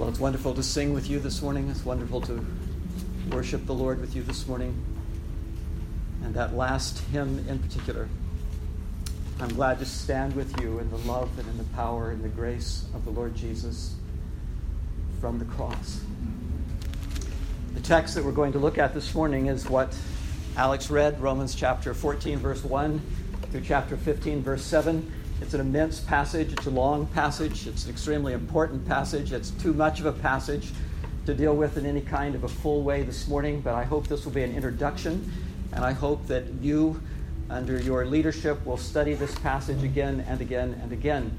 Well, it's wonderful to sing with you this morning. It's wonderful to worship the Lord with you this morning. And that last hymn in particular, I'm glad to stand with you in the love and in the power and the grace of the Lord Jesus from the cross. The text that we're going to look at this morning is what Alex read Romans chapter 14, verse 1 through chapter 15, verse 7. It's an immense passage. It's a long passage. It's an extremely important passage. It's too much of a passage to deal with in any kind of a full way this morning, but I hope this will be an introduction, and I hope that you, under your leadership, will study this passage again and again and again.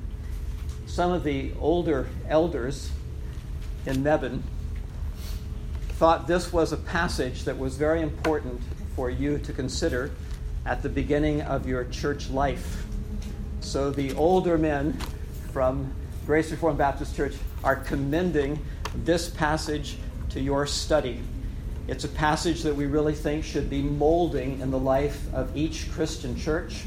Some of the older elders in Mebane thought this was a passage that was very important for you to consider at the beginning of your church life. So the older men from Grace Reformed Baptist Church are commending this passage to your study. It's a passage that we really think should be molding in the life of each Christian church.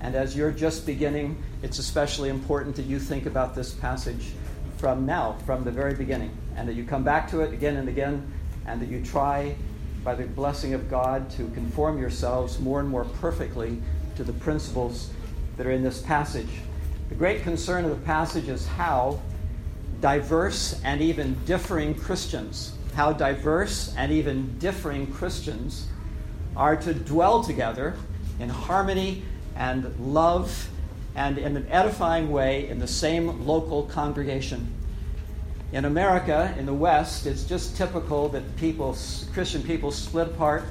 And as you're just beginning, it's especially important that you think about this passage from now, from the very beginning, and that you come back to it again and again, and that you try, by the blessing of God, to conform yourselves more and more perfectly to the principles that are in this passage. The great concern of the passage is how diverse and even differing Christians, how diverse and even differing Christians are to dwell together in harmony and love and in an edifying way in the same local congregation. In America, in the West, it's just typical that people, Christian people split apart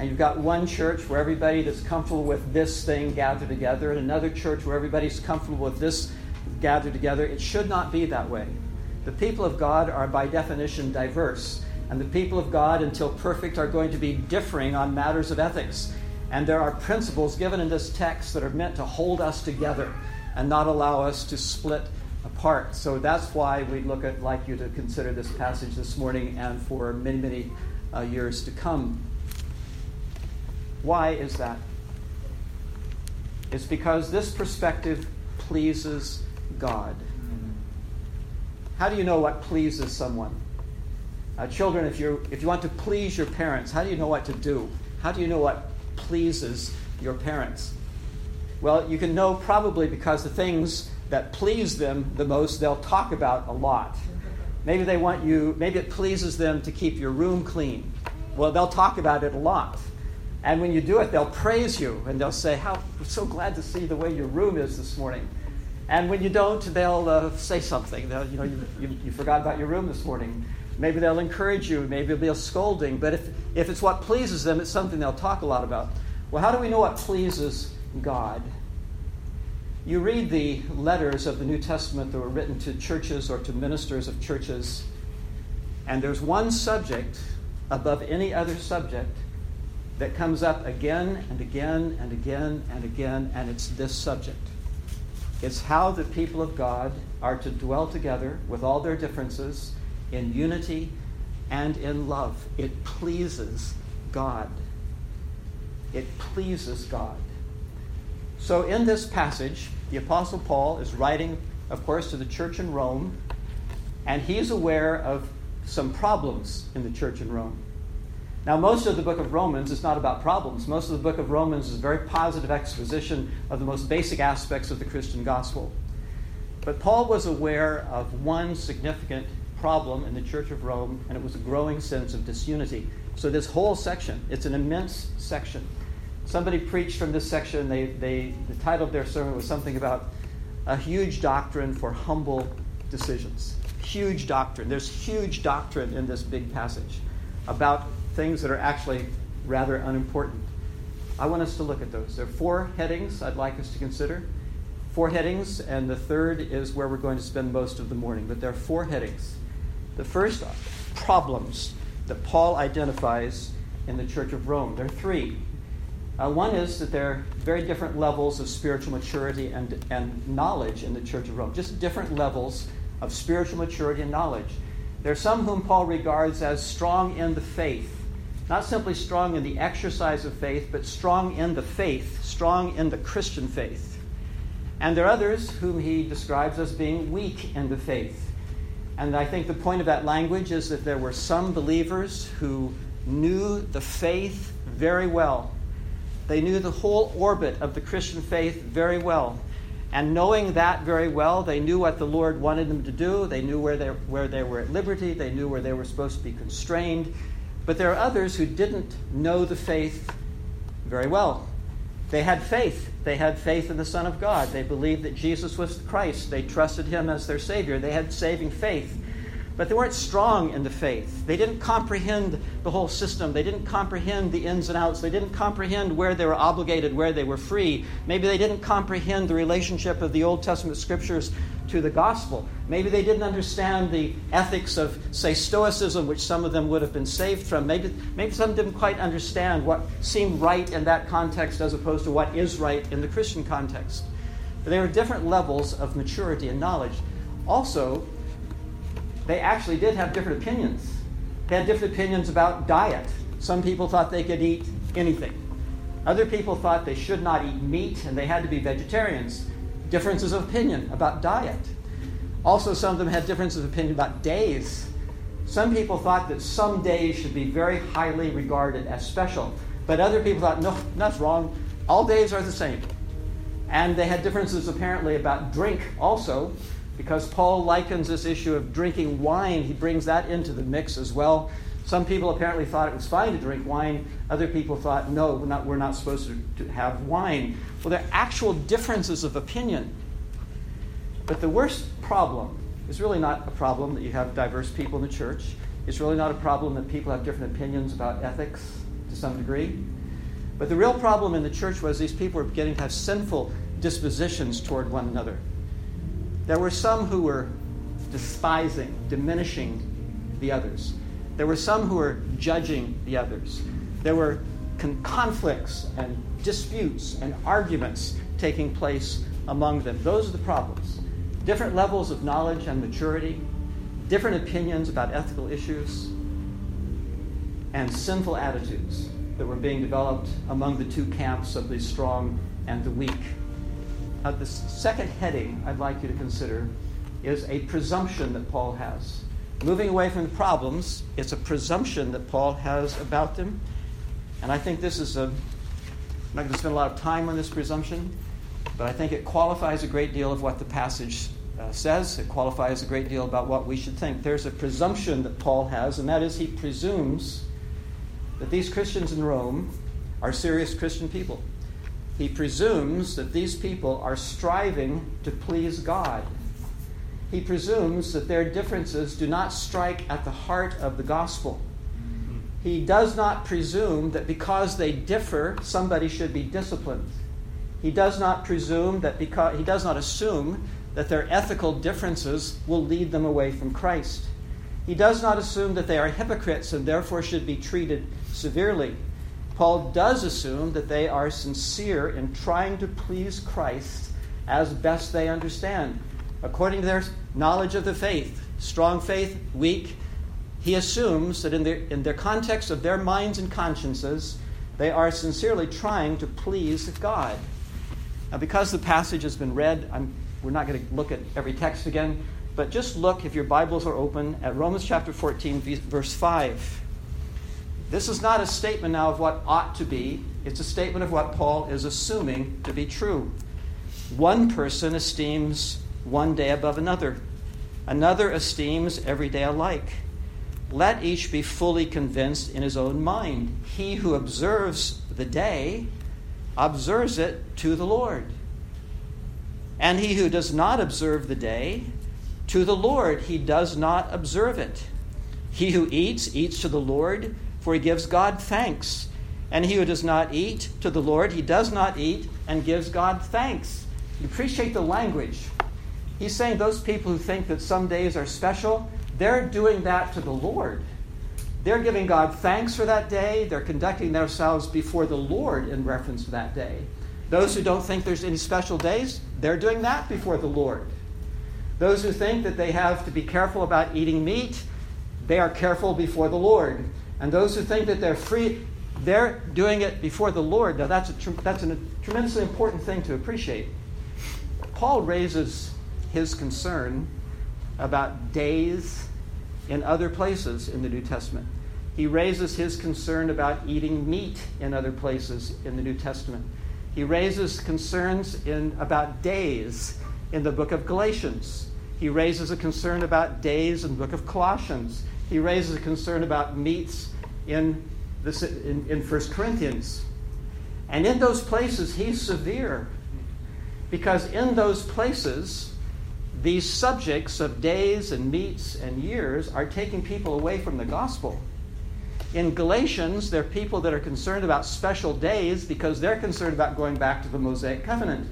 and you've got one church where everybody that's comfortable with this thing gathered together, and another church where everybody's comfortable with this gathered together. It should not be that way. The people of God are, by definition, diverse. And the people of God, until perfect, are going to be differing on matters of ethics. And there are principles given in this text that are meant to hold us together and not allow us to split apart. So that's why we'd look at, like you to consider this passage this morning and for many, many uh, years to come. Why is that? It's because this perspective pleases God. How do you know what pleases someone? Uh, children, if, you if you want to please your parents, how do you know what to do? How do you know what pleases your parents? Well, you can know probably because the things that please them the most, they'll talk about a lot. Maybe they want you, maybe it pleases them to keep your room clean. Well, they'll talk about it a lot. And when you do it, they'll praise you and they'll say, How we're so glad to see the way your room is this morning. And when you don't, they'll uh, say something. They'll, you know, you, you, you, forgot about your room this morning. Maybe they'll encourage you. Maybe it'll be a scolding. But if, if it's what pleases them, it's something they'll talk a lot about. Well, how do we know what pleases God? You read the letters of the New Testament that were written to churches or to ministers of churches, and there's one subject above any other subject that comes up again and again and again and again, and it's this subject. It's how the people of God are to dwell together with all their differences in unity and in love. It pleases God. It pleases God. So, in this passage, the Apostle Paul is writing, of course, to the church in Rome, and he's aware of some problems in the church in Rome. Now, most of the book of Romans is not about problems. Most of the book of Romans is a very positive exposition of the most basic aspects of the Christian gospel. But Paul was aware of one significant problem in the church of Rome, and it was a growing sense of disunity. So, this whole section, it's an immense section. Somebody preached from this section, they, they, the title of their sermon was something about a huge doctrine for humble decisions. Huge doctrine. There's huge doctrine in this big passage about things that are actually rather unimportant. I want us to look at those. There are four headings I'd like us to consider. Four headings, and the third is where we're going to spend most of the morning. But there are four headings. The first problems that Paul identifies in the Church of Rome. There are three. Uh, one is that there are very different levels of spiritual maturity and, and knowledge in the Church of Rome, just different levels of spiritual maturity and knowledge. There are some whom Paul regards as strong in the faith, not simply strong in the exercise of faith, but strong in the faith, strong in the Christian faith. And there are others whom he describes as being weak in the faith. And I think the point of that language is that there were some believers who knew the faith very well. They knew the whole orbit of the Christian faith very well. And knowing that very well, they knew what the Lord wanted them to do. They knew where they, where they were at liberty. They knew where they were supposed to be constrained. But there are others who didn't know the faith very well. They had faith. They had faith in the Son of God. They believed that Jesus was the Christ. They trusted him as their Savior. They had saving faith but they weren't strong in the faith. They didn't comprehend the whole system. They didn't comprehend the ins and outs. They didn't comprehend where they were obligated, where they were free. Maybe they didn't comprehend the relationship of the Old Testament scriptures to the gospel. Maybe they didn't understand the ethics of, say, Stoicism, which some of them would have been saved from. Maybe, maybe some didn't quite understand what seemed right in that context as opposed to what is right in the Christian context. But there are different levels of maturity and knowledge. Also, they actually did have different opinions. They had different opinions about diet. Some people thought they could eat anything. Other people thought they should not eat meat and they had to be vegetarians. Differences of opinion about diet. Also, some of them had differences of opinion about days. Some people thought that some days should be very highly regarded as special, but other people thought, no, that's wrong. All days are the same. And they had differences apparently about drink also because Paul likens this issue of drinking wine, he brings that into the mix as well. Some people apparently thought it was fine to drink wine. Other people thought, no, we're not, we're not supposed to, to have wine. Well, there are actual differences of opinion. But the worst problem is really not a problem that you have diverse people in the church. It's really not a problem that people have different opinions about ethics to some degree. But the real problem in the church was these people were beginning to have sinful dispositions toward one another. There were some who were despising, diminishing the others. There were some who were judging the others. There were con- conflicts and disputes and arguments taking place among them. Those are the problems. Different levels of knowledge and maturity, different opinions about ethical issues, and sinful attitudes that were being developed among the two camps of the strong and the weak. Uh, the second heading I'd like you to consider is a presumption that Paul has. Moving away from the problems, it's a presumption that Paul has about them. And I think this is a, I'm not going to spend a lot of time on this presumption, but I think it qualifies a great deal of what the passage uh, says. It qualifies a great deal about what we should think. There's a presumption that Paul has, and that is he presumes that these Christians in Rome are serious Christian people he presumes that these people are striving to please God. He presumes that their differences do not strike at the heart of the gospel. He does not presume that because they differ, somebody should be disciplined. He does not presume that because he does not assume that their ethical differences will lead them away from Christ. He does not assume that they are hypocrites and therefore should be treated severely. Paul does assume that they are sincere in trying to please Christ as best they understand. According to their knowledge of the faith, strong faith, weak, he assumes that in their, in their context of their minds and consciences, they are sincerely trying to please God. Now, because the passage has been read, I'm, we're not going to look at every text again, but just look, if your Bibles are open, at Romans chapter 14, verse 5. This is not a statement now of what ought to be, it's a statement of what Paul is assuming to be true. One person esteems one day above another, another esteems every day alike. Let each be fully convinced in his own mind. He who observes the day observes it to the Lord. And he who does not observe the day, to the Lord he does not observe it. He who eats, eats to the Lord for he gives God thanks. And he who does not eat to the Lord, he does not eat and gives God thanks. You appreciate the language. He's saying those people who think that some days are special, they're doing that to the Lord. They're giving God thanks for that day. They're conducting themselves before the Lord in reference to that day. Those who don't think there's any special days, they're doing that before the Lord. Those who think that they have to be careful about eating meat, they are careful before the Lord. And those who think that they're free, they're doing it before the Lord. Now, that's a, that's a tremendously important thing to appreciate. Paul raises his concern about days in other places in the New Testament. He raises his concern about eating meat in other places in the New Testament. He raises concerns in, about days in the book of Galatians. He raises a concern about days in the book of Colossians. He raises a concern about meats in, this, in, in 1 Corinthians. And in those places, he's severe. Because in those places, these subjects of days and meats and years are taking people away from the gospel. In Galatians, there are people that are concerned about special days because they're concerned about going back to the Mosaic covenant.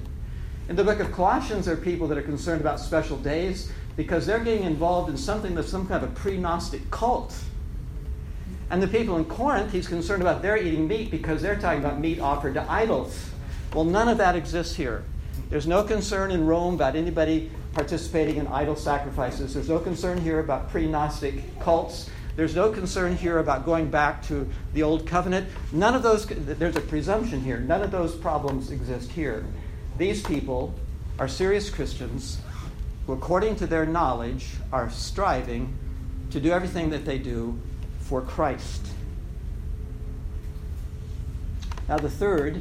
In the book of Colossians, there are people that are concerned about special days because they're getting involved in something that's some kind of a pre Gnostic cult. And the people in Corinth, he's concerned about their eating meat because they're talking about meat offered to idols. Well, none of that exists here. There's no concern in Rome about anybody participating in idol sacrifices. There's no concern here about pre Gnostic cults. There's no concern here about going back to the old covenant. None of those, there's a presumption here. None of those problems exist here. These people are serious Christians who, according to their knowledge, are striving to do everything that they do for Christ. Now, the third,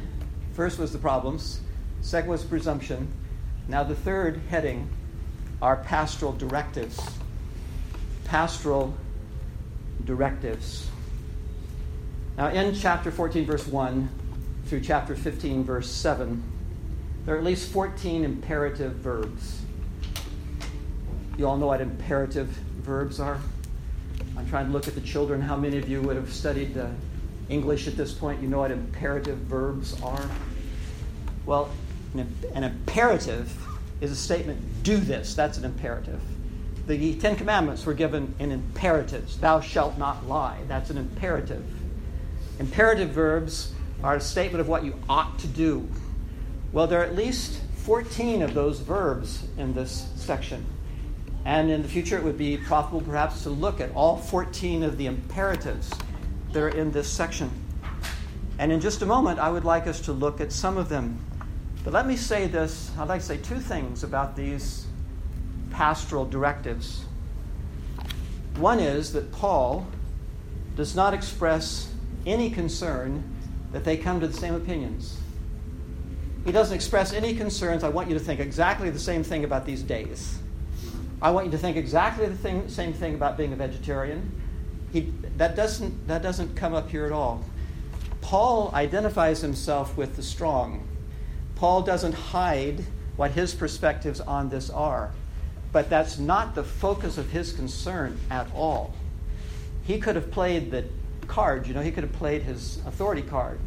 first was the problems, second was presumption. Now, the third heading are pastoral directives. Pastoral directives. Now, in chapter 14, verse 1 through chapter 15, verse 7, there are at least 14 imperative verbs. You all know what imperative verbs are? I'm trying to look at the children. How many of you would have studied uh, English at this point? You know what imperative verbs are? Well, an, an imperative is a statement do this. That's an imperative. The Ten Commandments were given in imperatives. Thou shalt not lie. That's an imperative. Imperative verbs are a statement of what you ought to do. Well, there are at least 14 of those verbs in this section. And in the future, it would be profitable perhaps to look at all 14 of the imperatives that are in this section. And in just a moment, I would like us to look at some of them. But let me say this I'd like to say two things about these pastoral directives. One is that Paul does not express any concern that they come to the same opinions. He doesn't express any concerns. I want you to think exactly the same thing about these days. I want you to think exactly the thing, same thing about being a vegetarian. He, that, doesn't, that doesn't come up here at all. Paul identifies himself with the strong. Paul doesn't hide what his perspectives on this are, but that's not the focus of his concern at all. He could have played the card, you know, he could have played his authority card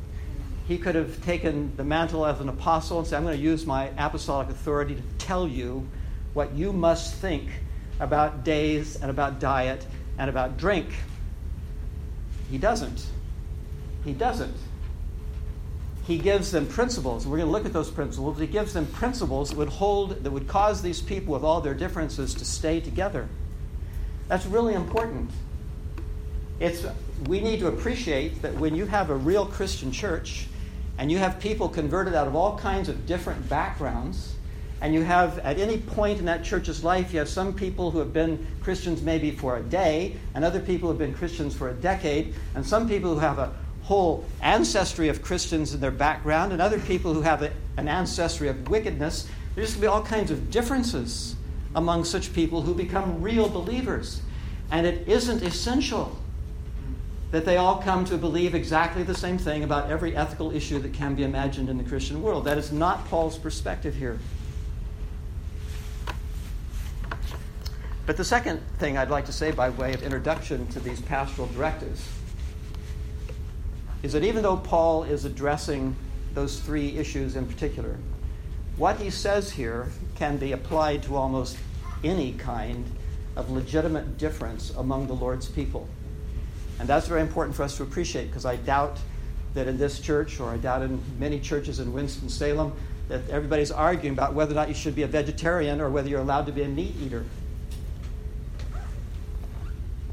he could have taken the mantle as an apostle and said, I'm going to use my apostolic authority to tell you what you must think about days and about diet and about drink. He doesn't. He doesn't. He gives them principles. We're going to look at those principles. He gives them principles that would hold, that would cause these people with all their differences to stay together. That's really important. It's, we need to appreciate that when you have a real Christian church, and you have people converted out of all kinds of different backgrounds, and you have at any point in that church's life, you have some people who have been Christians maybe for a day, and other people who have been Christians for a decade, and some people who have a whole ancestry of Christians in their background, and other people who have a, an ancestry of wickedness. There's going to be all kinds of differences among such people who become real believers. And it isn't essential that they all come to believe exactly the same thing about every ethical issue that can be imagined in the Christian world. That is not Paul's perspective here. But the second thing I'd like to say by way of introduction to these pastoral directives is that even though Paul is addressing those three issues in particular, what he says here can be applied to almost any kind of legitimate difference among the Lord's people. And that's very important for us to appreciate because I doubt that in this church, or I doubt in many churches in Winston-Salem, that everybody's arguing about whether or not you should be a vegetarian or whether you're allowed to be a meat eater.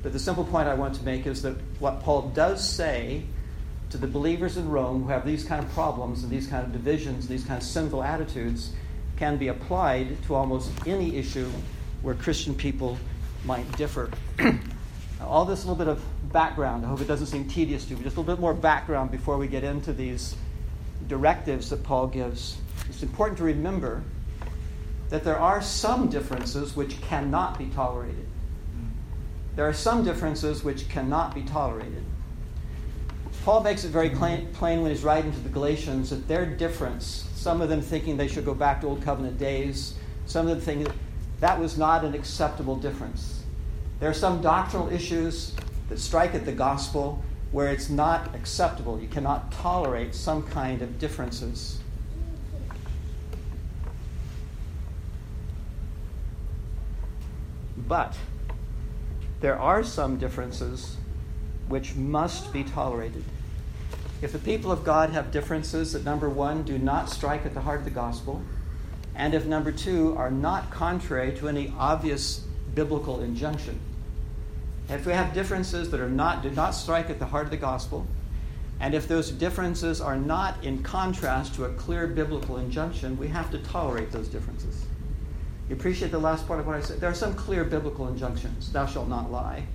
But the simple point I want to make is that what Paul does say to the believers in Rome who have these kind of problems and these kind of divisions, these kind of sinful attitudes, can be applied to almost any issue where Christian people might differ. all this little bit of background, I hope it doesn't seem tedious to you, just a little bit more background before we get into these directives that Paul gives. It's important to remember that there are some differences which cannot be tolerated. There are some differences which cannot be tolerated. Paul makes it very plain, plain when he's writing to the Galatians that their difference, some of them thinking they should go back to Old Covenant days, some of them thinking that was not an acceptable difference. There are some doctrinal issues that strike at the gospel where it's not acceptable. You cannot tolerate some kind of differences. But there are some differences which must be tolerated. If the people of God have differences that, number one, do not strike at the heart of the gospel, and if, number two, are not contrary to any obvious biblical injunction, if we have differences that are not, do not strike at the heart of the gospel, and if those differences are not in contrast to a clear biblical injunction, we have to tolerate those differences. You appreciate the last part of what I said? There are some clear biblical injunctions. Thou shalt not lie.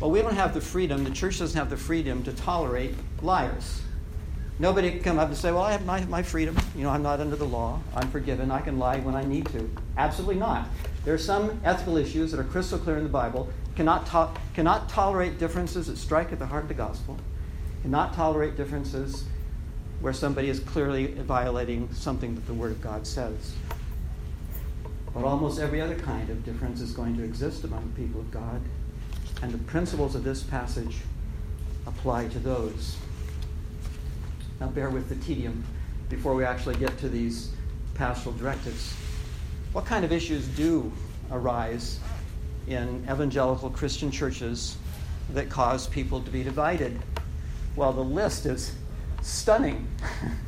But we don't have the freedom, the church doesn't have the freedom to tolerate liars. Nobody can come up and say, Well, I have my, my freedom. You know, I'm not under the law. I'm forgiven. I can lie when I need to. Absolutely not. There are some ethical issues that are crystal clear in the Bible. Cannot, to- cannot tolerate differences that strike at the heart of the gospel. Cannot tolerate differences where somebody is clearly violating something that the Word of God says. But almost every other kind of difference is going to exist among the people of God. And the principles of this passage apply to those. Now, bear with the tedium before we actually get to these pastoral directives. What kind of issues do arise in evangelical Christian churches that cause people to be divided? Well, the list is stunning.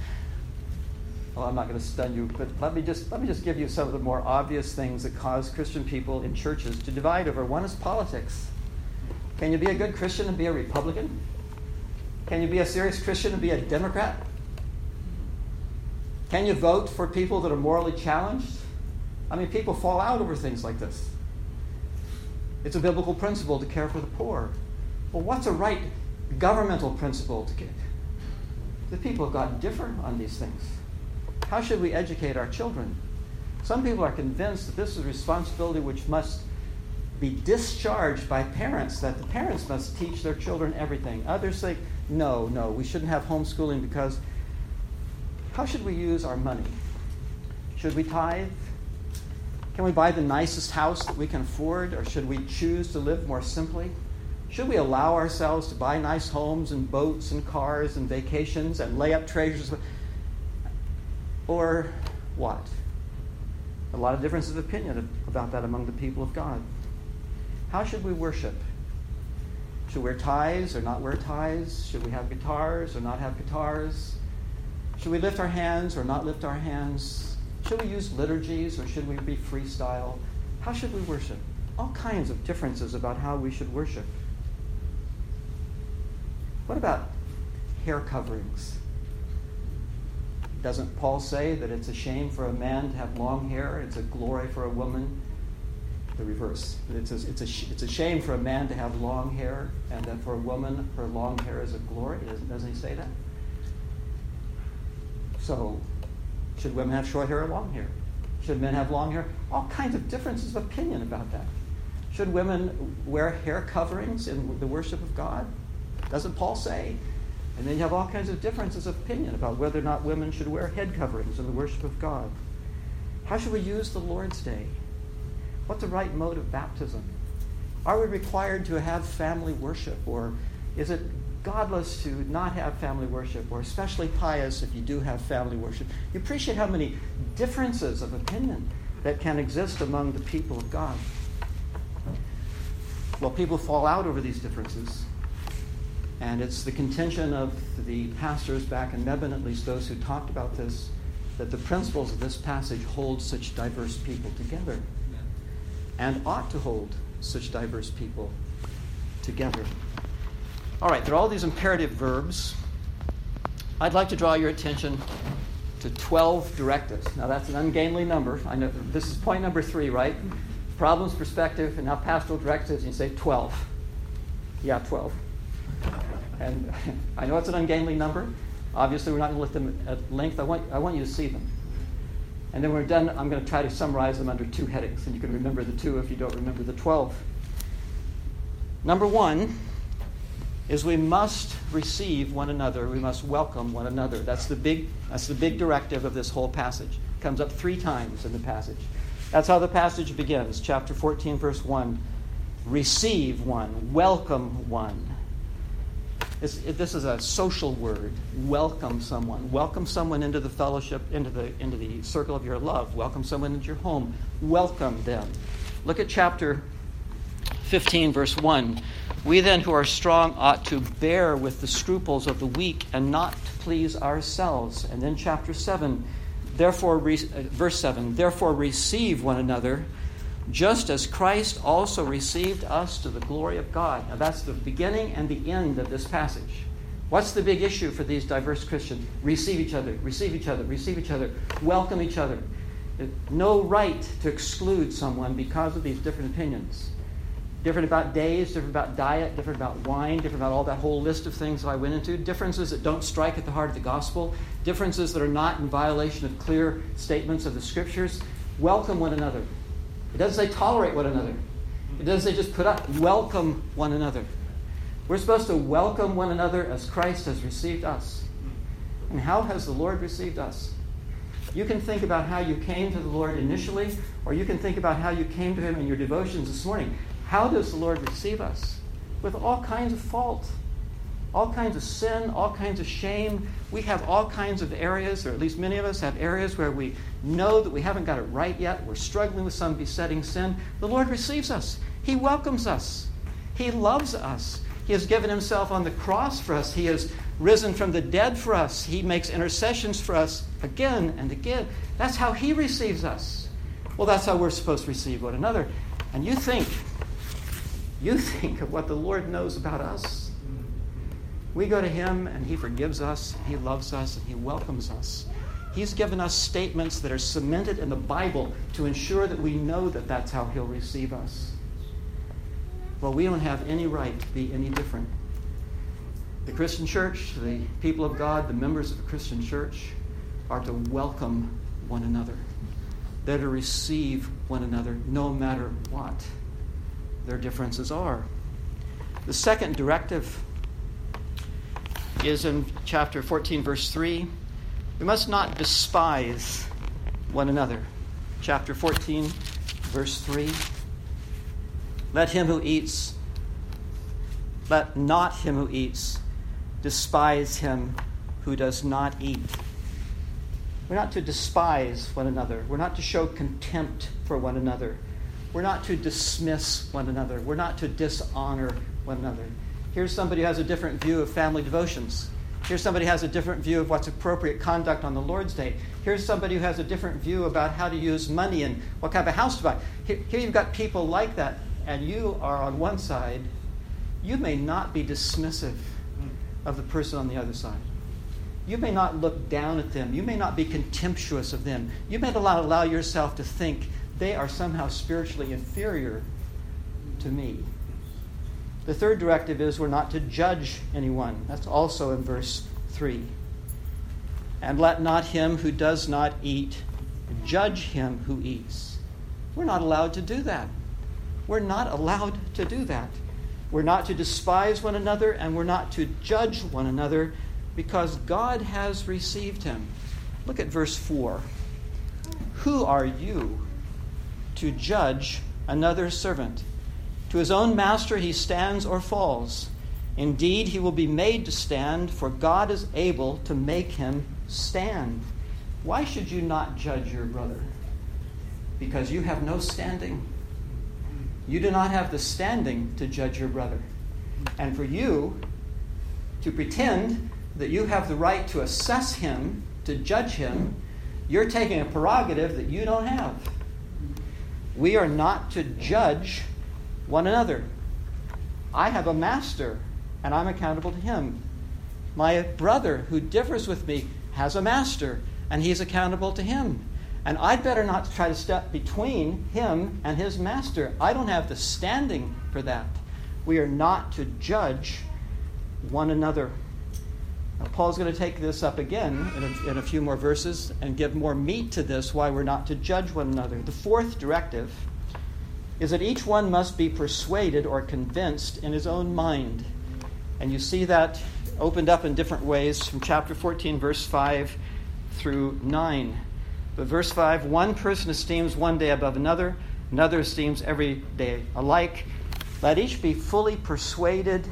well, I'm not going to stun you, but let me just let me just give you some of the more obvious things that cause Christian people in churches to divide over. One is politics. Can you be a good Christian and be a Republican? Can you be a serious Christian and be a Democrat? Can you vote for people that are morally challenged? I mean, people fall out over things like this. It's a biblical principle to care for the poor. Well, what's a right governmental principle to get? The people have got differ on these things. How should we educate our children? Some people are convinced that this is a responsibility which must be discharged by parents, that the parents must teach their children everything. Others think, no, no, we shouldn't have homeschooling because how should we use our money? Should we tithe? Can we buy the nicest house that we can afford, or should we choose to live more simply? Should we allow ourselves to buy nice homes and boats and cars and vacations and lay up treasures? Or what? A lot of differences of opinion about that among the people of God. How should we worship? Should we wear ties or not wear ties? Should we have guitars or not have guitars? Should we lift our hands or not lift our hands? Should we use liturgies or should we be freestyle? How should we worship? All kinds of differences about how we should worship. What about hair coverings? Doesn't Paul say that it's a shame for a man to have long hair? It's a glory for a woman. The reverse. It's a, it's, a, it's a shame for a man to have long hair, and that for a woman, her long hair is a glory. Doesn't, doesn't he say that? So, should women have short hair or long hair? Should men have long hair? All kinds of differences of opinion about that. Should women wear hair coverings in the worship of God? Doesn't Paul say? And then you have all kinds of differences of opinion about whether or not women should wear head coverings in the worship of God. How should we use the Lord's Day? What's the right mode of baptism? Are we required to have family worship, or is it godless to not have family worship, or especially pious if you do have family worship? You appreciate how many differences of opinion that can exist among the people of God. Well, people fall out over these differences. And it's the contention of the pastors back in Mebane, at least those who talked about this, that the principles of this passage hold such diverse people together and ought to hold such diverse people together. All right, there are all these imperative verbs. I'd like to draw your attention to 12 directives. Now, that's an ungainly number. I know this is point number three, right? problems, perspective, and now pastoral directives, and you say 12. Yeah, 12. And I know it's an ungainly number. Obviously, we're not going to let them at length. I want, I want you to see them. And then when we're done, I'm going to try to summarize them under two headings, and you can remember the two if you don't remember the 12. Number one is we must receive one another. We must welcome one another. That's the big, that's the big directive of this whole passage. It comes up three times in the passage. That's how the passage begins, chapter 14, verse 1. Receive one, welcome one. It, this is a social word. Welcome someone. Welcome someone into the fellowship, into the, into the circle of your love. Welcome someone into your home. Welcome them. Look at chapter 15, verse 1. We then who are strong ought to bear with the scruples of the weak and not to please ourselves. And then chapter 7, therefore, re, uh, verse 7, therefore receive one another just as Christ also received us to the glory of God. Now, that's the beginning and the end of this passage. What's the big issue for these diverse Christians? Receive each other, receive each other, receive each other, welcome each other. No right to exclude someone because of these different opinions. Different about days, different about diet, different about wine, different about all that whole list of things that I went into. Differences that don't strike at the heart of the gospel. Differences that are not in violation of clear statements of the scriptures. Welcome one another. It doesn't say tolerate one another. It doesn't say just put up. Welcome one another. We're supposed to welcome one another as Christ has received us. And how has the Lord received us? You can think about how you came to the Lord initially, or you can think about how you came to Him in your devotions this morning. How does the Lord receive us? With all kinds of fault all kinds of sin, all kinds of shame. We have all kinds of areas, or at least many of us have areas where we know that we haven't got it right yet. We're struggling with some besetting sin. The Lord receives us, He welcomes us, He loves us. He has given Himself on the cross for us, He has risen from the dead for us, He makes intercessions for us again and again. That's how He receives us. Well, that's how we're supposed to receive one another. And you think, you think of what the Lord knows about us we go to Him and He forgives us, He loves us, and He welcomes us. He's given us statements that are cemented in the Bible to ensure that we know that that's how He'll receive us. Well, we don't have any right to be any different. The Christian church, the people of God, the members of the Christian church are to welcome one another. They're to receive one another no matter what their differences are. The second directive is in chapter 14, verse 3. We must not despise one another. Chapter 14, verse 3. Let him who eats, let not him who eats despise him who does not eat. We're not to despise one another. We're not to show contempt for one another. We're not to dismiss one another. We're not to dishonor one another. Here's somebody who has a different view of family devotions. Here's somebody who has a different view of what's appropriate conduct on the Lord's Day. Here's somebody who has a different view about how to use money and what kind of a house to buy. Here, here you've got people like that, and you are on one side. You may not be dismissive of the person on the other side. You may not look down at them. You may not be contemptuous of them. You may allow, allow yourself to think they are somehow spiritually inferior to me. The third directive is we're not to judge anyone. That's also in verse 3. And let not him who does not eat judge him who eats. We're not allowed to do that. We're not allowed to do that. We're not to despise one another and we're not to judge one another because God has received him. Look at verse 4. Who are you to judge another servant? To his own master he stands or falls. Indeed, he will be made to stand, for God is able to make him stand. Why should you not judge your brother? Because you have no standing. You do not have the standing to judge your brother. And for you to pretend that you have the right to assess him, to judge him, you're taking a prerogative that you don't have. We are not to judge one another. I have a master, and I'm accountable to him. My brother, who differs with me, has a master, and he's accountable to him. And I'd better not try to step between him and his master. I don't have the standing for that. We are not to judge one another. Now, Paul's going to take this up again in a, in a few more verses and give more meat to this why we're not to judge one another. The fourth directive is that each one must be persuaded or convinced in his own mind. And you see that opened up in different ways from chapter 14, verse 5 through 9. But verse 5 one person esteems one day above another, another esteems every day alike. Let each be fully persuaded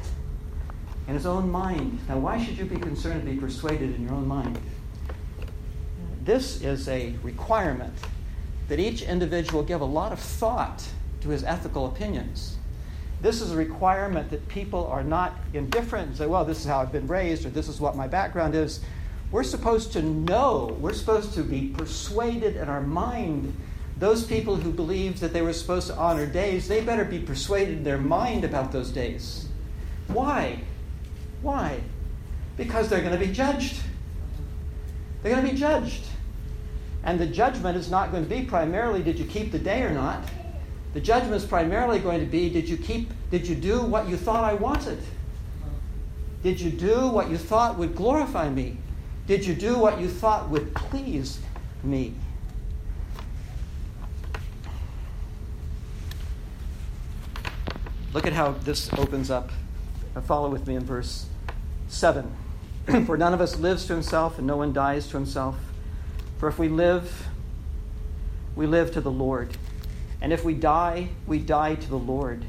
in his own mind. Now, why should you be concerned to be persuaded in your own mind? This is a requirement that each individual give a lot of thought to his ethical opinions. This is a requirement that people are not indifferent and say, well, this is how I've been raised or this is what my background is. We're supposed to know, we're supposed to be persuaded in our mind. Those people who believed that they were supposed to honor days, they better be persuaded in their mind about those days. Why? Why? Because they're going to be judged. They're going to be judged. And the judgment is not going to be primarily did you keep the day or not? The judgment is primarily going to be did you keep did you do what you thought I wanted? Did you do what you thought would glorify me? Did you do what you thought would please me? Look at how this opens up. Follow with me in verse 7. For none of us lives to himself, and no one dies to himself. For if we live, we live to the Lord. And if we die, we die to the Lord.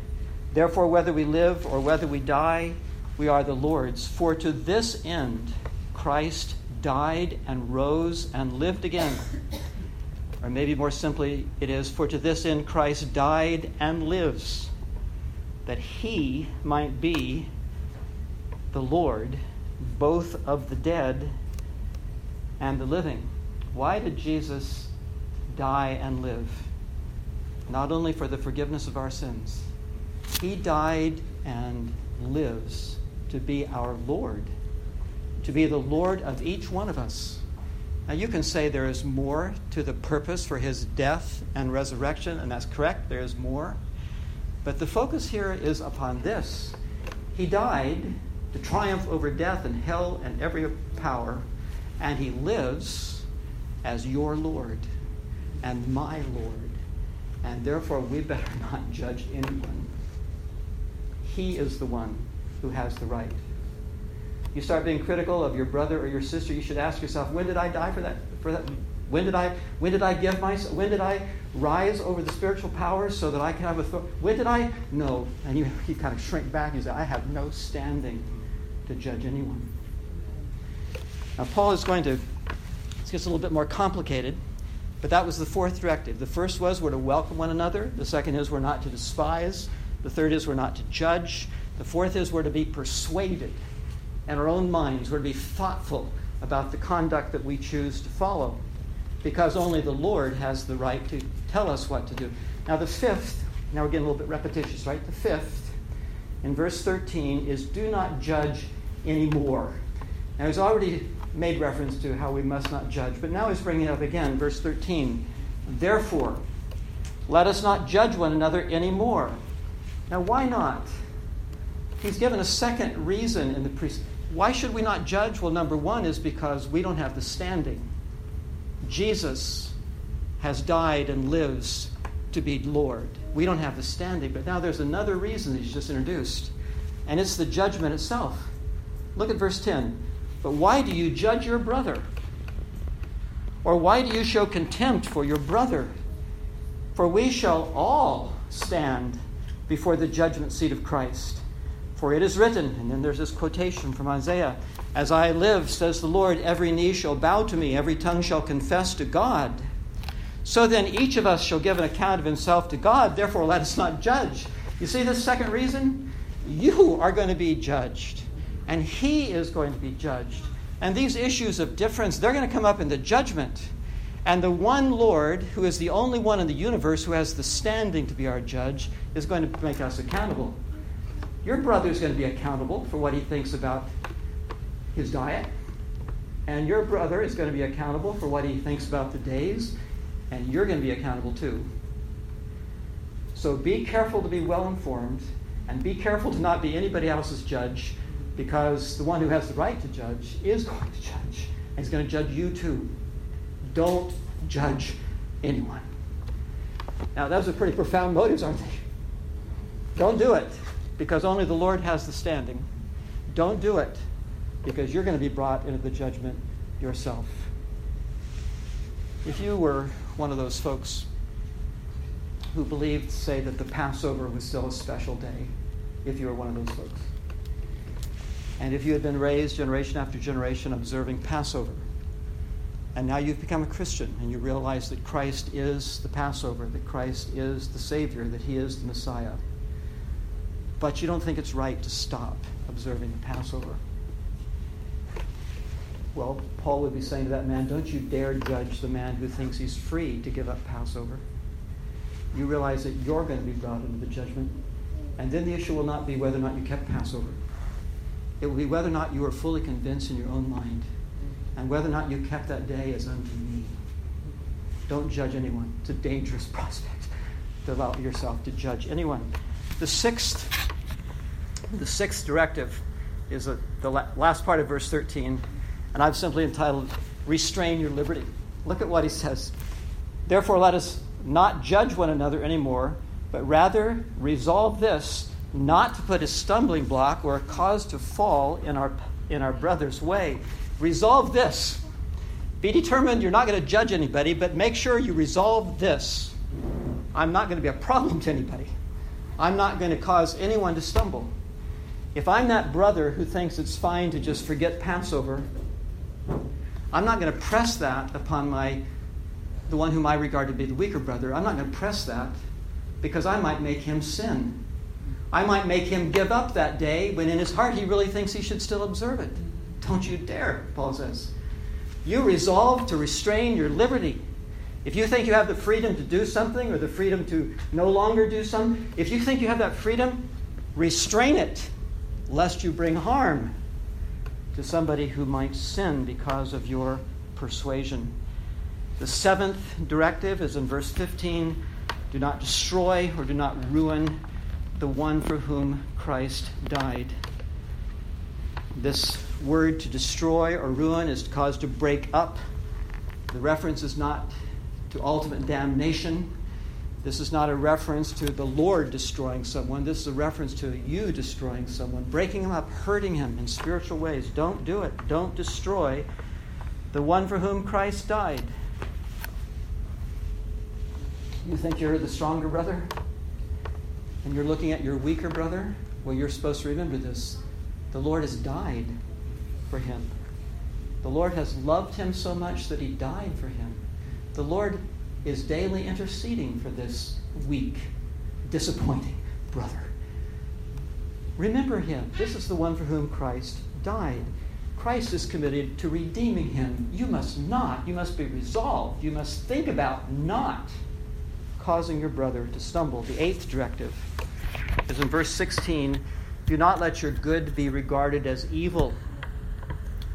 Therefore, whether we live or whether we die, we are the Lord's. For to this end Christ died and rose and lived again. Or maybe more simply, it is, For to this end Christ died and lives, that he might be the Lord, both of the dead and the living. Why did Jesus die and live? Not only for the forgiveness of our sins, He died and lives to be our Lord, to be the Lord of each one of us. Now, you can say there is more to the purpose for His death and resurrection, and that's correct, there is more. But the focus here is upon this He died to triumph over death and hell and every power, and he lives as your Lord and my Lord. And therefore, we better not judge anyone. He is the one who has the right. You start being critical of your brother or your sister, you should ask yourself, when did I die for that? For that? When did I when did I give myself when did I rise over the spiritual powers so that I can have authority? When did I? No. And you, you kind of shrink back and say, I have no standing to judge anyone. Now, Paul is going to, this gets a little bit more complicated, but that was the fourth directive. The first was we're to welcome one another. The second is we're not to despise. The third is we're not to judge. The fourth is we're to be persuaded in our own minds. We're to be thoughtful about the conduct that we choose to follow because only the Lord has the right to tell us what to do. Now, the fifth, now we're getting a little bit repetitious, right? The fifth, in verse 13, is do not judge anymore. Now, he's already made reference to how we must not judge, but now he's bringing it up again, verse 13. Therefore, let us not judge one another anymore. Now, why not? He's given a second reason in the pre. Why should we not judge? Well, number one is because we don't have the standing. Jesus has died and lives to be Lord. We don't have the standing, but now there's another reason he's just introduced, and it's the judgment itself. Look at verse 10. But why do you judge your brother? Or why do you show contempt for your brother? For we shall all stand before the judgment seat of Christ. For it is written, and then there's this quotation from Isaiah As I live, says the Lord, every knee shall bow to me, every tongue shall confess to God. So then each of us shall give an account of himself to God, therefore let us not judge. You see this second reason? You are going to be judged and he is going to be judged. And these issues of difference, they're going to come up in the judgment. And the one Lord, who is the only one in the universe who has the standing to be our judge, is going to make us accountable. Your brother is going to be accountable for what he thinks about his diet. And your brother is going to be accountable for what he thinks about the days. and you're going to be accountable too. So be careful to be well informed, and be careful to not be anybody else's judge, because the one who has the right to judge is going to judge, and he's going to judge you too. Don't judge anyone. Now, those are pretty profound motives, aren't they? Don't do it because only the Lord has the standing. Don't do it because you're going to be brought into the judgment yourself. If you were one of those folks who believed, say, that the Passover was still a special day, if you were one of those folks, and if you had been raised generation after generation observing Passover, and now you've become a Christian and you realize that Christ is the Passover, that Christ is the Savior, that He is the Messiah. But you don't think it's right to stop observing the Passover. Well, Paul would be saying to that man, Don't you dare judge the man who thinks he's free to give up Passover. You realize that you're going to be brought into the judgment. And then the issue will not be whether or not you kept Passover, it will be whether or not you are fully convinced in your own mind and whether or not you kept that day as unto me. Don't judge anyone. It's a dangerous prospect to allow yourself to judge anyone. The sixth, the sixth directive is a, the la- last part of verse 13, and I've simply entitled Restrain Your Liberty. Look at what he says. Therefore, let us not judge one another anymore, but rather resolve this not to put a stumbling block or a cause to fall in our, in our brother's way. Resolve this. Be determined you're not going to judge anybody, but make sure you resolve this. I'm not going to be a problem to anybody. I'm not going to cause anyone to stumble. If I'm that brother who thinks it's fine to just forget Passover, I'm not going to press that upon my the one whom I regard to be the weaker brother. I'm not going to press that because I might make him sin. I might make him give up that day when in his heart he really thinks he should still observe it. Don't you dare, Paul says. You resolve to restrain your liberty. If you think you have the freedom to do something or the freedom to no longer do something, if you think you have that freedom, restrain it, lest you bring harm to somebody who might sin because of your persuasion. The seventh directive is in verse 15 do not destroy or do not ruin the one for whom Christ died. This word to destroy or ruin is caused to break up. The reference is not to ultimate damnation. This is not a reference to the Lord destroying someone. This is a reference to you destroying someone, breaking him up, hurting him in spiritual ways. Don't do it. Don't destroy the one for whom Christ died. You think you're the stronger brother? And you're looking at your weaker brother? Well, you're supposed to remember this. The Lord has died for him. The Lord has loved him so much that he died for him. The Lord is daily interceding for this weak, disappointing brother. Remember him. This is the one for whom Christ died. Christ is committed to redeeming him. You must not, you must be resolved, you must think about not causing your brother to stumble. The eighth directive is in verse 16 do not let your good be regarded as evil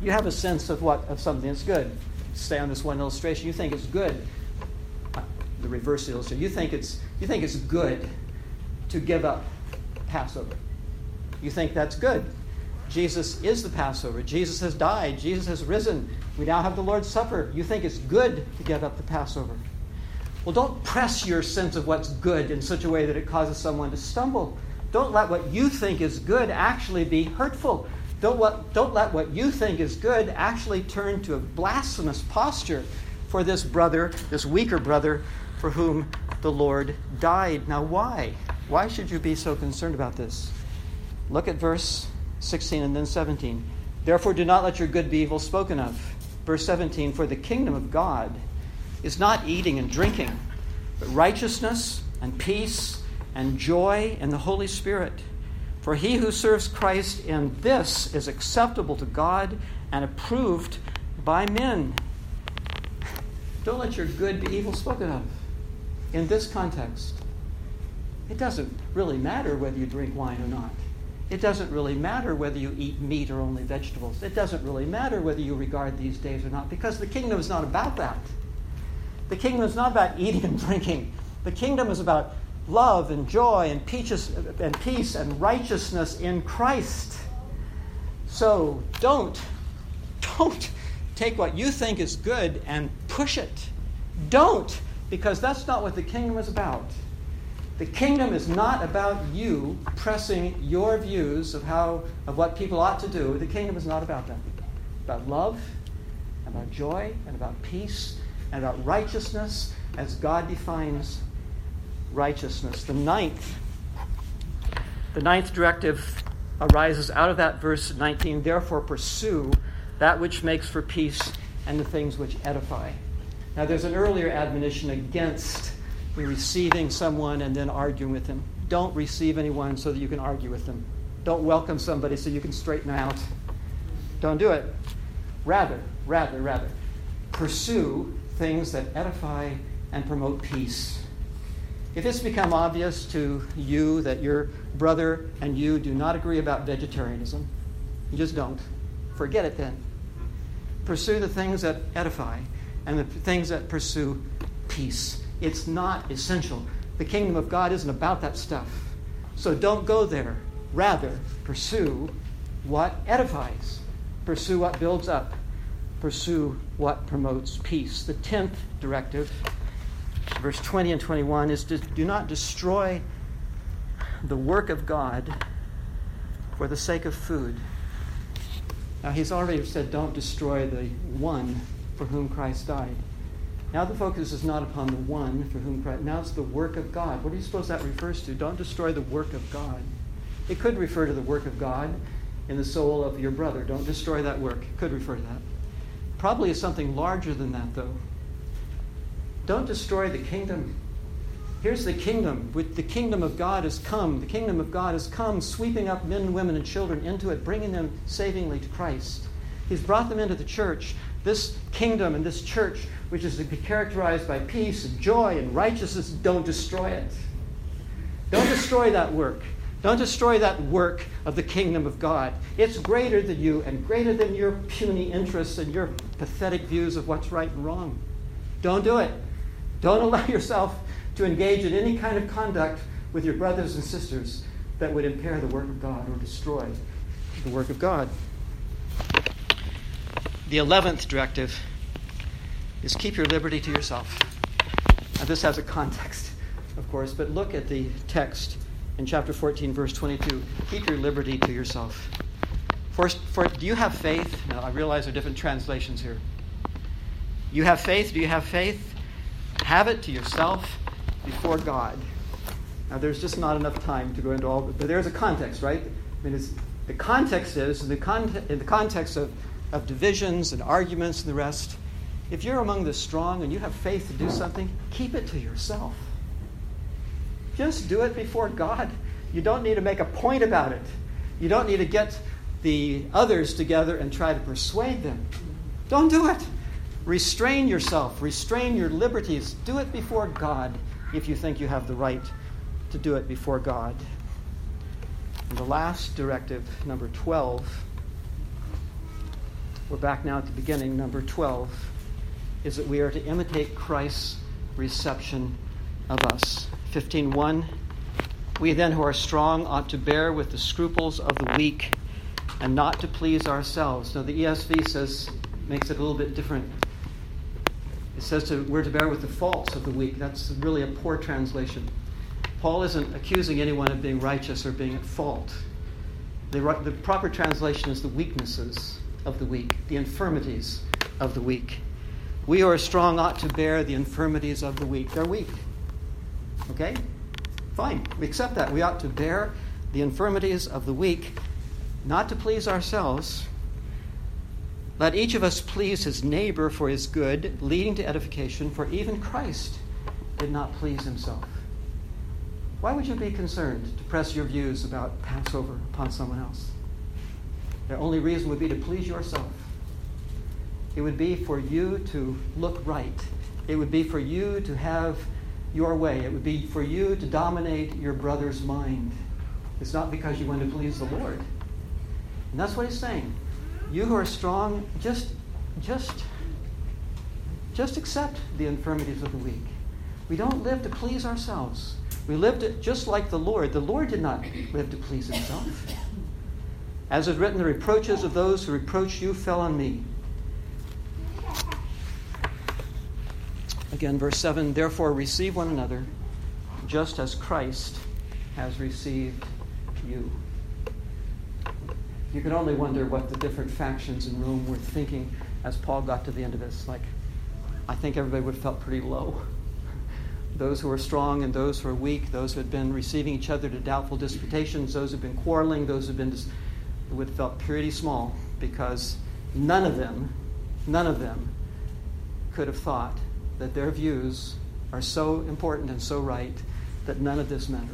you have a sense of what of something that's good. Stay on this one illustration. You think it's good. The reverse illustration. You think it's you think it's good to give up Passover. You think that's good. Jesus is the Passover. Jesus has died. Jesus has risen. We now have the Lord's Supper. You think it's good to give up the Passover. Well, don't press your sense of what's good in such a way that it causes someone to stumble. Don't let what you think is good actually be hurtful. Don't, what, don't let what you think is good actually turn to a blasphemous posture for this brother, this weaker brother, for whom the Lord died. Now, why? Why should you be so concerned about this? Look at verse 16 and then 17. Therefore, do not let your good be evil spoken of. Verse 17 For the kingdom of God is not eating and drinking, but righteousness and peace and joy in the Holy Spirit. For he who serves Christ in this is acceptable to God and approved by men. Don't let your good be evil spoken of. In this context, it doesn't really matter whether you drink wine or not. It doesn't really matter whether you eat meat or only vegetables. It doesn't really matter whether you regard these days or not because the kingdom is not about that. The kingdom is not about eating and drinking. The kingdom is about love and joy and peace and, peace and righteousness in Christ. So don't, don't take what you think is good and push it. Don't, because that's not what the kingdom is about. The kingdom is not about you pressing your views of how of what people ought to do. The kingdom is not about that. About love, about joy, and about peace, and about righteousness as God defines righteousness. The ninth, the ninth directive arises out of that verse 19. Therefore, pursue that which makes for peace and the things which edify. Now, there's an earlier admonition against receiving someone and then arguing with them. Don't receive anyone so that you can argue with them. Don't welcome somebody so you can straighten them out. Don't do it. Rather, rather, rather, pursue things that edify and promote peace. If it's become obvious to you that your brother and you do not agree about vegetarianism, you just don't. Forget it then. Pursue the things that edify and the things that pursue peace. It's not essential. The kingdom of God isn't about that stuff. So don't go there. Rather, pursue what edifies, pursue what builds up, pursue what promotes peace. The tenth directive, verse 20 and 21, is to do not destroy the work of God for the sake of food. Now, he's already said, don't destroy the one for whom Christ died. Now the focus is not upon the one for whom Christ. Now it's the work of God. What do you suppose that refers to? Don't destroy the work of God. It could refer to the work of God in the soul of your brother. Don't destroy that work. It could refer to that. Probably is something larger than that, though. Don't destroy the kingdom. Here's the kingdom. The kingdom of God has come. The kingdom of God has come, sweeping up men, women, and children into it, bringing them savingly to Christ. He's brought them into the church. This kingdom and this church which is to be characterized by peace and joy and righteousness, don't destroy it. Don't destroy that work. Don't destroy that work of the kingdom of God. It's greater than you and greater than your puny interests and your pathetic views of what's right and wrong. Don't do it. Don't allow yourself to engage in any kind of conduct with your brothers and sisters that would impair the work of God or destroy the work of God. The 11th directive is keep your liberty to yourself. Now, this has a context, of course, but look at the text in chapter 14, verse 22. Keep your liberty to yourself. First, for, do you have faith? Now, I realize there are different translations here. You have faith? Do you have faith? Have it to yourself before God. Now, there's just not enough time to go into all, but there's a context, right? I mean, the context is, in the, con- in the context of, of divisions and arguments and the rest, if you're among the strong and you have faith to do something, keep it to yourself. Just do it before God. You don't need to make a point about it. You don't need to get the others together and try to persuade them. Don't do it. Restrain yourself, restrain your liberties. Do it before God if you think you have the right to do it before God. And the last directive, number 12, we're back now at the beginning, number 12 is that we are to imitate Christ's reception of us. 15:1 We then who are strong ought to bear with the scruples of the weak and not to please ourselves. Now the ESV says makes it a little bit different. It says to, we're to bear with the faults of the weak. That's really a poor translation. Paul isn't accusing anyone of being righteous or being at fault. The, the proper translation is the weaknesses of the weak, the infirmities of the weak. We who are strong ought to bear the infirmities of the weak. They're weak. Okay? Fine. We accept that. We ought to bear the infirmities of the weak, not to please ourselves. Let each of us please his neighbor for his good, leading to edification, for even Christ did not please himself. Why would you be concerned to press your views about Passover upon someone else? The only reason would be to please yourself. It would be for you to look right. It would be for you to have your way. It would be for you to dominate your brother's mind. It's not because you want to please the Lord. And that's what he's saying. You who are strong, just just just accept the infirmities of the weak. We don't live to please ourselves. We live to, just like the Lord. The Lord did not live to please himself. As is written, the reproaches of those who reproach you fell on me. Again, verse 7 Therefore, receive one another, just as Christ has received you. You can only wonder what the different factions in Rome were thinking as Paul got to the end of this. Like, I think everybody would have felt pretty low. Those who were strong and those who were weak, those who had been receiving each other to doubtful disputations, those who had been quarreling, those who had been dis- would have felt pretty small because none of them, none of them could have thought that their views are so important and so right that none of this matters.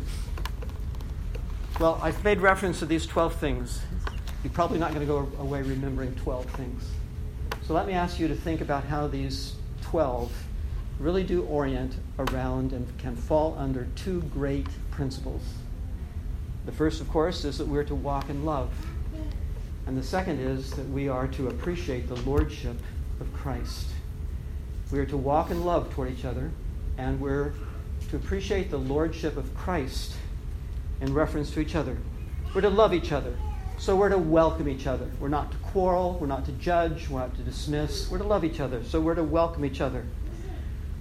Well, I've made reference to these 12 things. You're probably not going to go away remembering 12 things. So let me ask you to think about how these 12 really do orient around and can fall under two great principles. The first, of course, is that we're to walk in love. And the second is that we are to appreciate the lordship of Christ. We are to walk in love toward each other, and we're to appreciate the lordship of Christ in reference to each other. We're to love each other. So we're to welcome each other. We're not to quarrel. We're not to judge. We're not to dismiss. We're to love each other. So we're to welcome each other.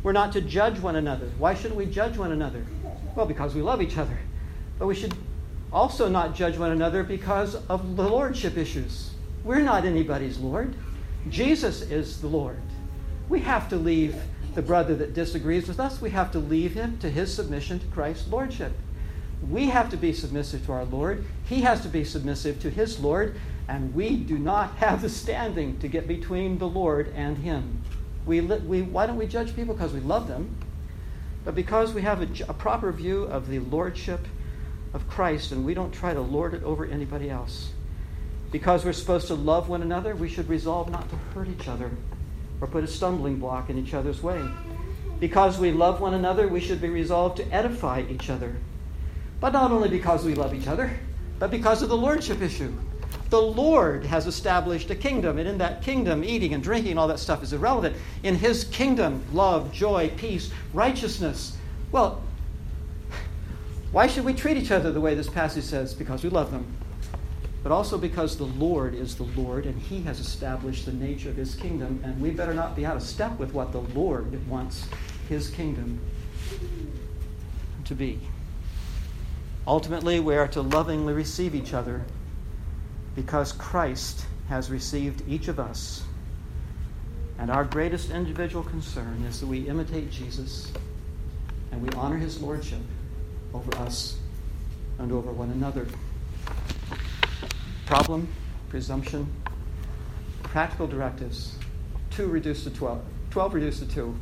We're not to judge one another. Why shouldn't we judge one another? Well, because we love each other. But we should also not judge one another because of the lordship issues. We're not anybody's Lord. Jesus is the Lord. We have to leave the brother that disagrees with us, we have to leave him to his submission to Christ's lordship. We have to be submissive to our Lord. He has to be submissive to his Lord, and we do not have the standing to get between the Lord and him. We, we, why don't we judge people? Because we love them, but because we have a, a proper view of the lordship of Christ and we don't try to lord it over anybody else. Because we're supposed to love one another, we should resolve not to hurt each other or put a stumbling block in each other's way. Because we love one another, we should be resolved to edify each other. But not only because we love each other, but because of the lordship issue. The Lord has established a kingdom, and in that kingdom, eating and drinking all that stuff is irrelevant. In His kingdom, love, joy, peace, righteousness. Well, why should we treat each other the way this passage says? Because we love them. But also because the Lord is the Lord and He has established the nature of His kingdom, and we better not be out of step with what the Lord wants His kingdom to be. Ultimately, we are to lovingly receive each other because Christ has received each of us. And our greatest individual concern is that we imitate Jesus and we honor His Lordship over us and over one another. Problem, presumption, practical directives. 2 reduced to 12. 12 reduced to 2.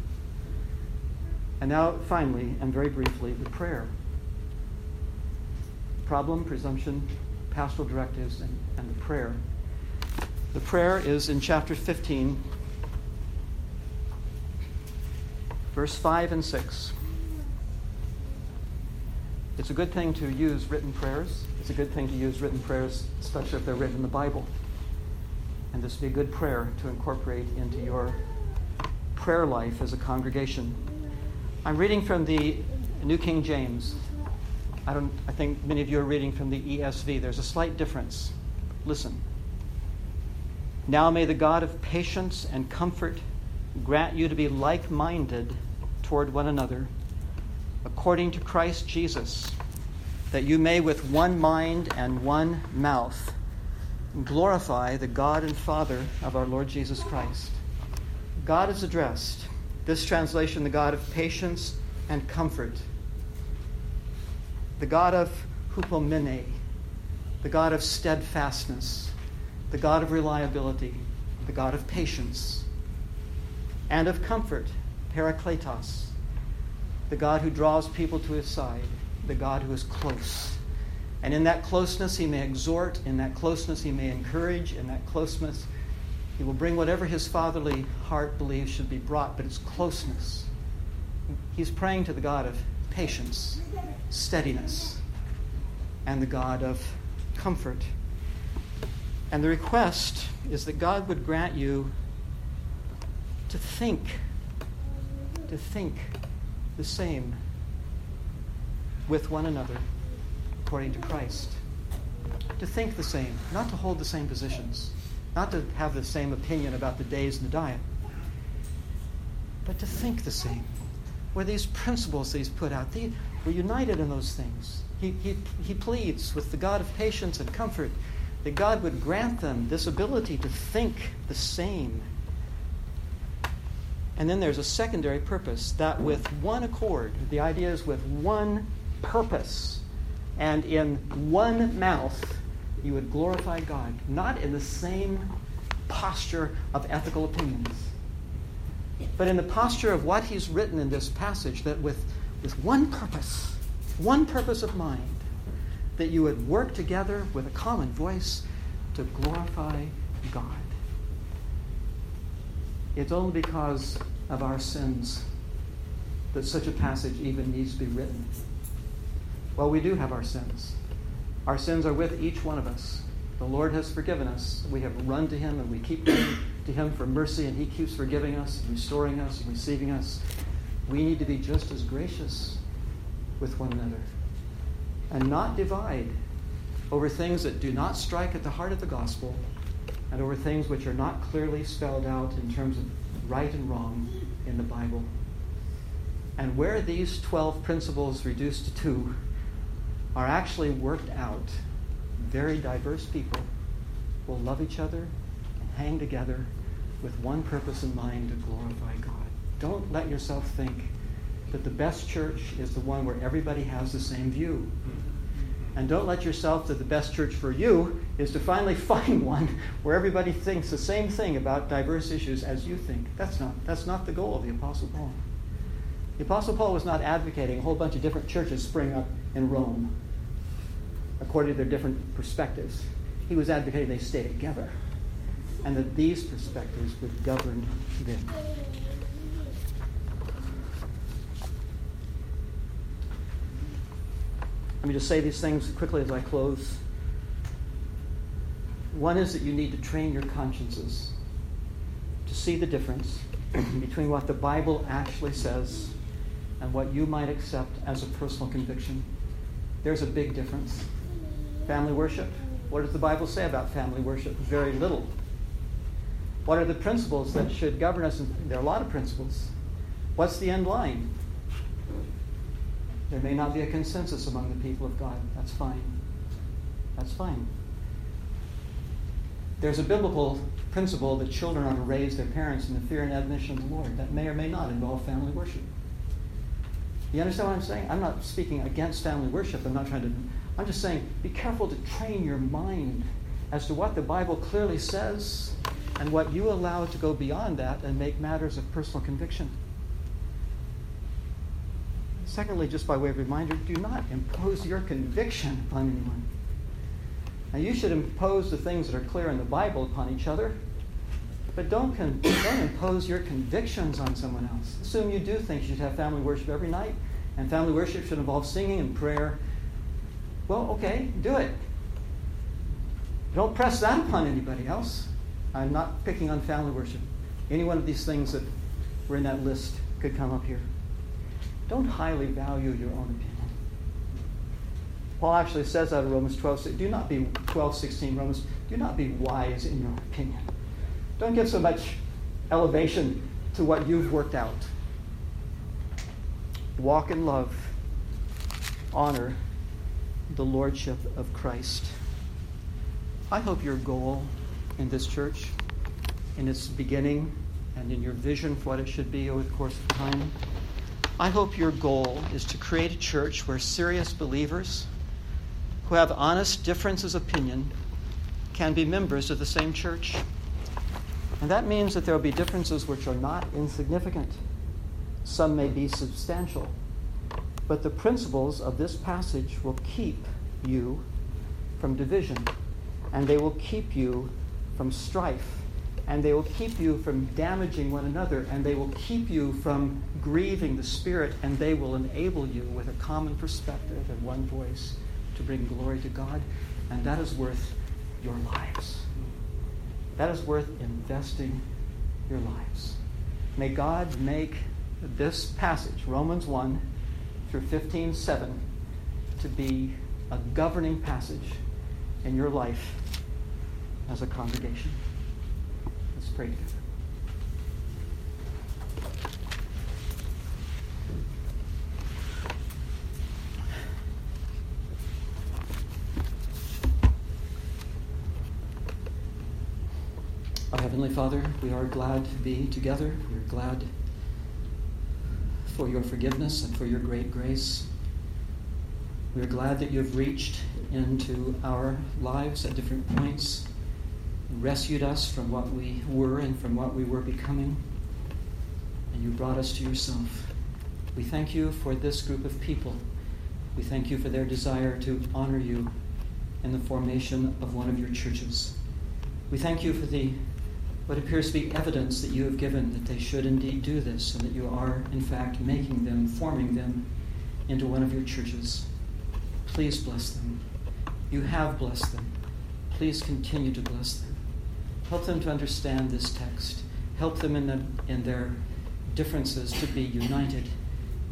And now, finally, and very briefly, the prayer. Problem, presumption, pastoral directives, and, and the prayer. The prayer is in chapter 15, verse 5 and 6. It's a good thing to use written prayers. It's a good thing to use written prayers, especially if they're written in the Bible. And this would be a good prayer to incorporate into your prayer life as a congregation. I'm reading from the New King James. I, don't, I think many of you are reading from the ESV. There's a slight difference. Listen. Now may the God of patience and comfort grant you to be like minded toward one another according to Christ Jesus, that you may with one mind and one mouth glorify the God and Father of our Lord Jesus Christ. God is addressed. This translation, the God of patience and comfort, the God of hupomone, the God of steadfastness, the God of reliability, the God of patience, and of comfort, parakletos. The God who draws people to his side, the God who is close. And in that closeness, he may exhort, in that closeness, he may encourage, in that closeness, he will bring whatever his fatherly heart believes should be brought, but it's closeness. He's praying to the God of patience, steadiness, and the God of comfort. And the request is that God would grant you to think to think the same with one another according to Christ. To think the same, not to hold the same positions, not to have the same opinion about the days and the diet, but to think the same. Where these principles that he's put out, they, we're united in those things. He, he, he pleads with the God of patience and comfort that God would grant them this ability to think the same. And then there's a secondary purpose that with one accord, the idea is with one purpose and in one mouth, you would glorify God, not in the same posture of ethical opinions, but in the posture of what he's written in this passage, that with, with one purpose, one purpose of mind, that you would work together with a common voice to glorify God. It's only because of our sins that such a passage even needs to be written. Well, we do have our sins. Our sins are with each one of us. The Lord has forgiven us. We have run to Him and we keep running to Him for mercy, and He keeps forgiving us, restoring us, and receiving us. We need to be just as gracious with one another and not divide over things that do not strike at the heart of the gospel and over things which are not clearly spelled out in terms of right and wrong in the Bible. And where these 12 principles reduced to two are actually worked out, very diverse people will love each other and hang together with one purpose in mind to glorify God. Don't let yourself think that the best church is the one where everybody has the same view. And don't let yourself that the best church for you is to finally find one where everybody thinks the same thing about diverse issues as you think. That's not, that's not the goal of the Apostle Paul. The Apostle Paul was not advocating a whole bunch of different churches spring up in Rome according to their different perspectives. He was advocating they stay together and that these perspectives would govern them. Let me just say these things quickly as I close. One is that you need to train your consciences to see the difference between what the Bible actually says and what you might accept as a personal conviction. There's a big difference. Family worship. What does the Bible say about family worship? Very little. What are the principles that should govern us? There are a lot of principles. What's the end line? There may not be a consensus among the people of God. That's fine. That's fine. There's a biblical principle that children are to raise their parents in the fear and admonition of the Lord. That may or may not involve family worship. You understand what I'm saying? I'm not speaking against family worship. I'm not trying to I'm just saying, be careful to train your mind as to what the Bible clearly says and what you allow to go beyond that and make matters of personal conviction. Secondly, just by way of reminder, do not impose your conviction upon anyone. Now, you should impose the things that are clear in the Bible upon each other, but don't, con- don't impose your convictions on someone else. Assume you do think you should have family worship every night, and family worship should involve singing and prayer well, okay, do it. Don't press that upon anybody else. I'm not picking on family worship. Any one of these things that were in that list could come up here. Don't highly value your own opinion. Paul actually says that in Romans 12, do not be 12, 16, Romans, do not be wise in your opinion. Don't give so much elevation to what you've worked out. Walk in love, honor, the Lordship of Christ. I hope your goal in this church, in its beginning, and in your vision for what it should be over the course of time, I hope your goal is to create a church where serious believers who have honest differences of opinion can be members of the same church. And that means that there will be differences which are not insignificant. Some may be substantial. But the principles of this passage will keep you from division, and they will keep you from strife, and they will keep you from damaging one another, and they will keep you from grieving the Spirit, and they will enable you with a common perspective and one voice to bring glory to God, and that is worth your lives. That is worth investing your lives. May God make this passage, Romans 1 through 15:7 to be a governing passage in your life as a congregation. Let's pray together. Our Heavenly Father, we are glad to be together. We are glad for your forgiveness and for your great grace. We are glad that you have reached into our lives at different points, rescued us from what we were and from what we were becoming, and you brought us to yourself. We thank you for this group of people. We thank you for their desire to honor you in the formation of one of your churches. We thank you for the what appears to be evidence that you have given that they should indeed do this and that you are, in fact, making them, forming them into one of your churches. Please bless them. You have blessed them. Please continue to bless them. Help them to understand this text. Help them in, the, in their differences to be united.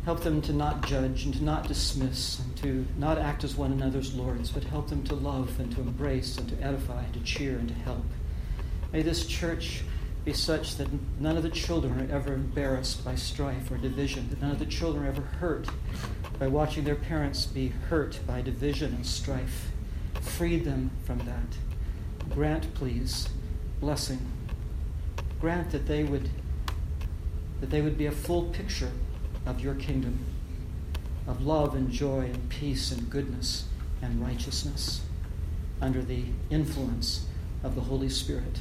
Help them to not judge and to not dismiss and to not act as one another's lords, but help them to love and to embrace and to edify, and to cheer and to help. May this church be such that none of the children are ever embarrassed by strife or division, that none of the children are ever hurt by watching their parents be hurt by division and strife. Free them from that. Grant, please, blessing. Grant that they would that they would be a full picture of your kingdom, of love and joy and peace and goodness and righteousness under the influence of the Holy Spirit.